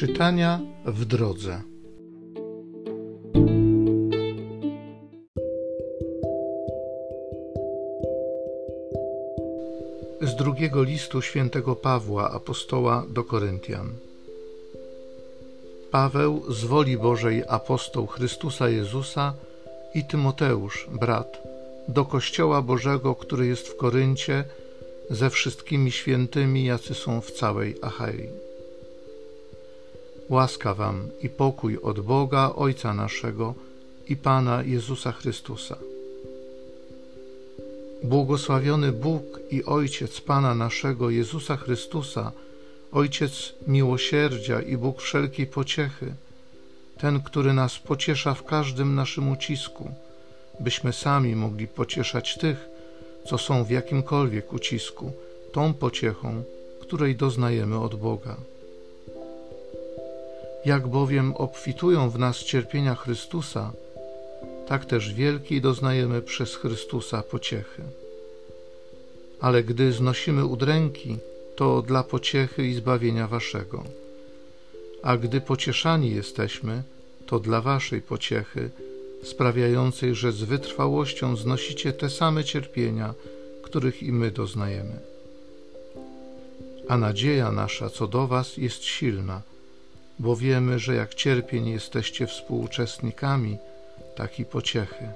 Czytania w drodze. Z drugiego listu świętego Pawła, apostoła do Koryntian. Paweł z woli Bożej apostoł Chrystusa Jezusa i Tymoteusz, brat, do Kościoła Bożego, który jest w Koryncie, ze wszystkimi świętymi, jacy są w całej Achai. Łaska Wam i pokój od Boga, Ojca naszego i Pana Jezusa Chrystusa. Błogosławiony Bóg i Ojciec Pana naszego Jezusa Chrystusa, Ojciec miłosierdzia i Bóg wszelkiej pociechy, ten, który nas pociesza w każdym naszym ucisku, byśmy sami mogli pocieszać tych, co są w jakimkolwiek ucisku, tą pociechą, której doznajemy od Boga. Jak bowiem obfitują w nas cierpienia Chrystusa, tak też wielkiej doznajemy przez Chrystusa pociechy. Ale gdy znosimy udręki, to dla pociechy i zbawienia waszego. A gdy pocieszani jesteśmy, to dla waszej pociechy, sprawiającej, że z wytrwałością znosicie te same cierpienia, których i my doznajemy. A nadzieja nasza co do was jest silna, bo wiemy, że jak cierpień jesteście współuczestnikami, tak i pociechy.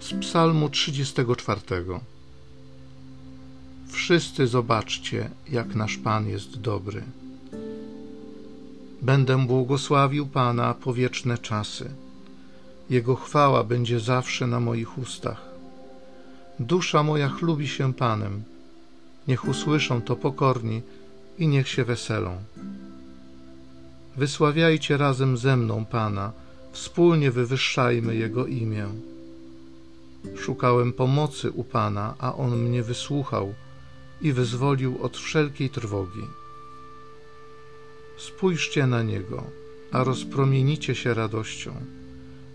Z Psalmu 34. Wszyscy zobaczcie, jak nasz Pan jest dobry. Będę błogosławił Pana po wieczne czasy. Jego chwała będzie zawsze na moich ustach. Dusza moja chlubi się Panem. Niech usłyszą to pokorni i niech się weselą. Wysławiajcie razem ze mną Pana, wspólnie wywyższajmy Jego imię. Szukałem pomocy u Pana, a On mnie wysłuchał i wyzwolił od wszelkiej trwogi. Spójrzcie na Niego, a rozpromienicie się radością.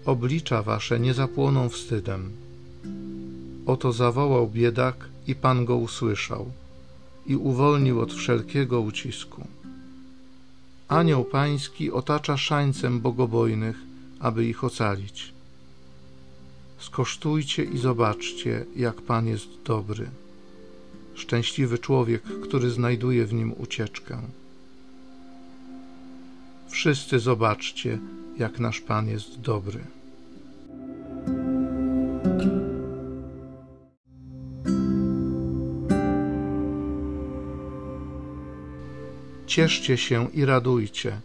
Oblicza wasze nie zapłoną wstydem. Oto zawołał biedak i Pan go usłyszał i uwolnił od wszelkiego ucisku. Anioł Pański otacza szańcem bogobojnych, aby ich ocalić. Skosztujcie i zobaczcie, jak Pan jest dobry. Szczęśliwy człowiek, który znajduje w nim ucieczkę. Wszyscy zobaczcie, jak nasz Pan jest dobry. Cieszcie się i radujcie,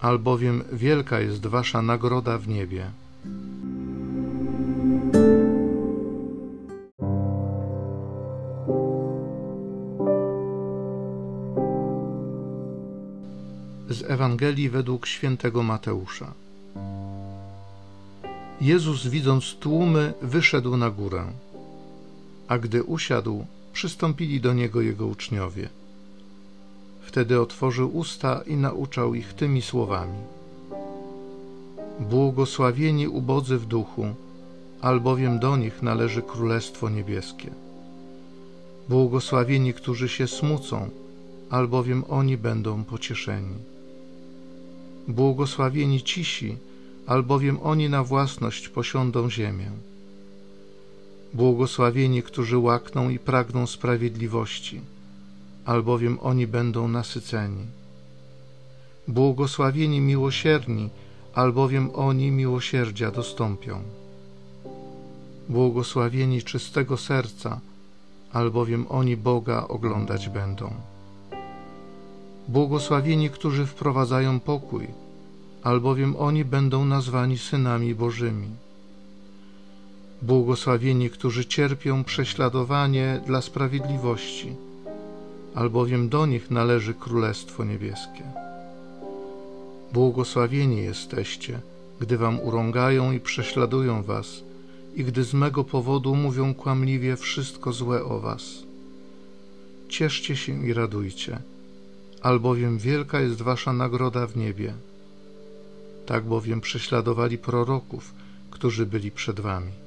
albowiem wielka jest wasza nagroda w niebie. Z Ewangelii według świętego Mateusza. Jezus, widząc tłumy, wyszedł na górę, a gdy usiadł, przystąpili do niego jego uczniowie. Wtedy otworzył usta i nauczał ich tymi słowami: Błogosławieni ubodzy w duchu, albowiem do nich należy Królestwo Niebieskie. Błogosławieni, którzy się smucą, albowiem oni będą pocieszeni. Błogosławieni cisi, albowiem oni na własność posiądą ziemię. Błogosławieni, którzy łakną i pragną sprawiedliwości albowiem oni będą nasyceni. Błogosławieni miłosierni, albowiem oni miłosierdzia dostąpią. Błogosławieni czystego serca, albowiem oni Boga oglądać będą. Błogosławieni, którzy wprowadzają pokój, albowiem oni będą nazwani synami Bożymi. Błogosławieni, którzy cierpią prześladowanie dla sprawiedliwości, albowiem do nich należy Królestwo Niebieskie. Błogosławieni jesteście, gdy wam urągają i prześladują was, i gdy z mego powodu mówią kłamliwie wszystko złe o was. Cieszcie się i radujcie, albowiem wielka jest wasza nagroda w niebie. Tak bowiem prześladowali proroków, którzy byli przed wami.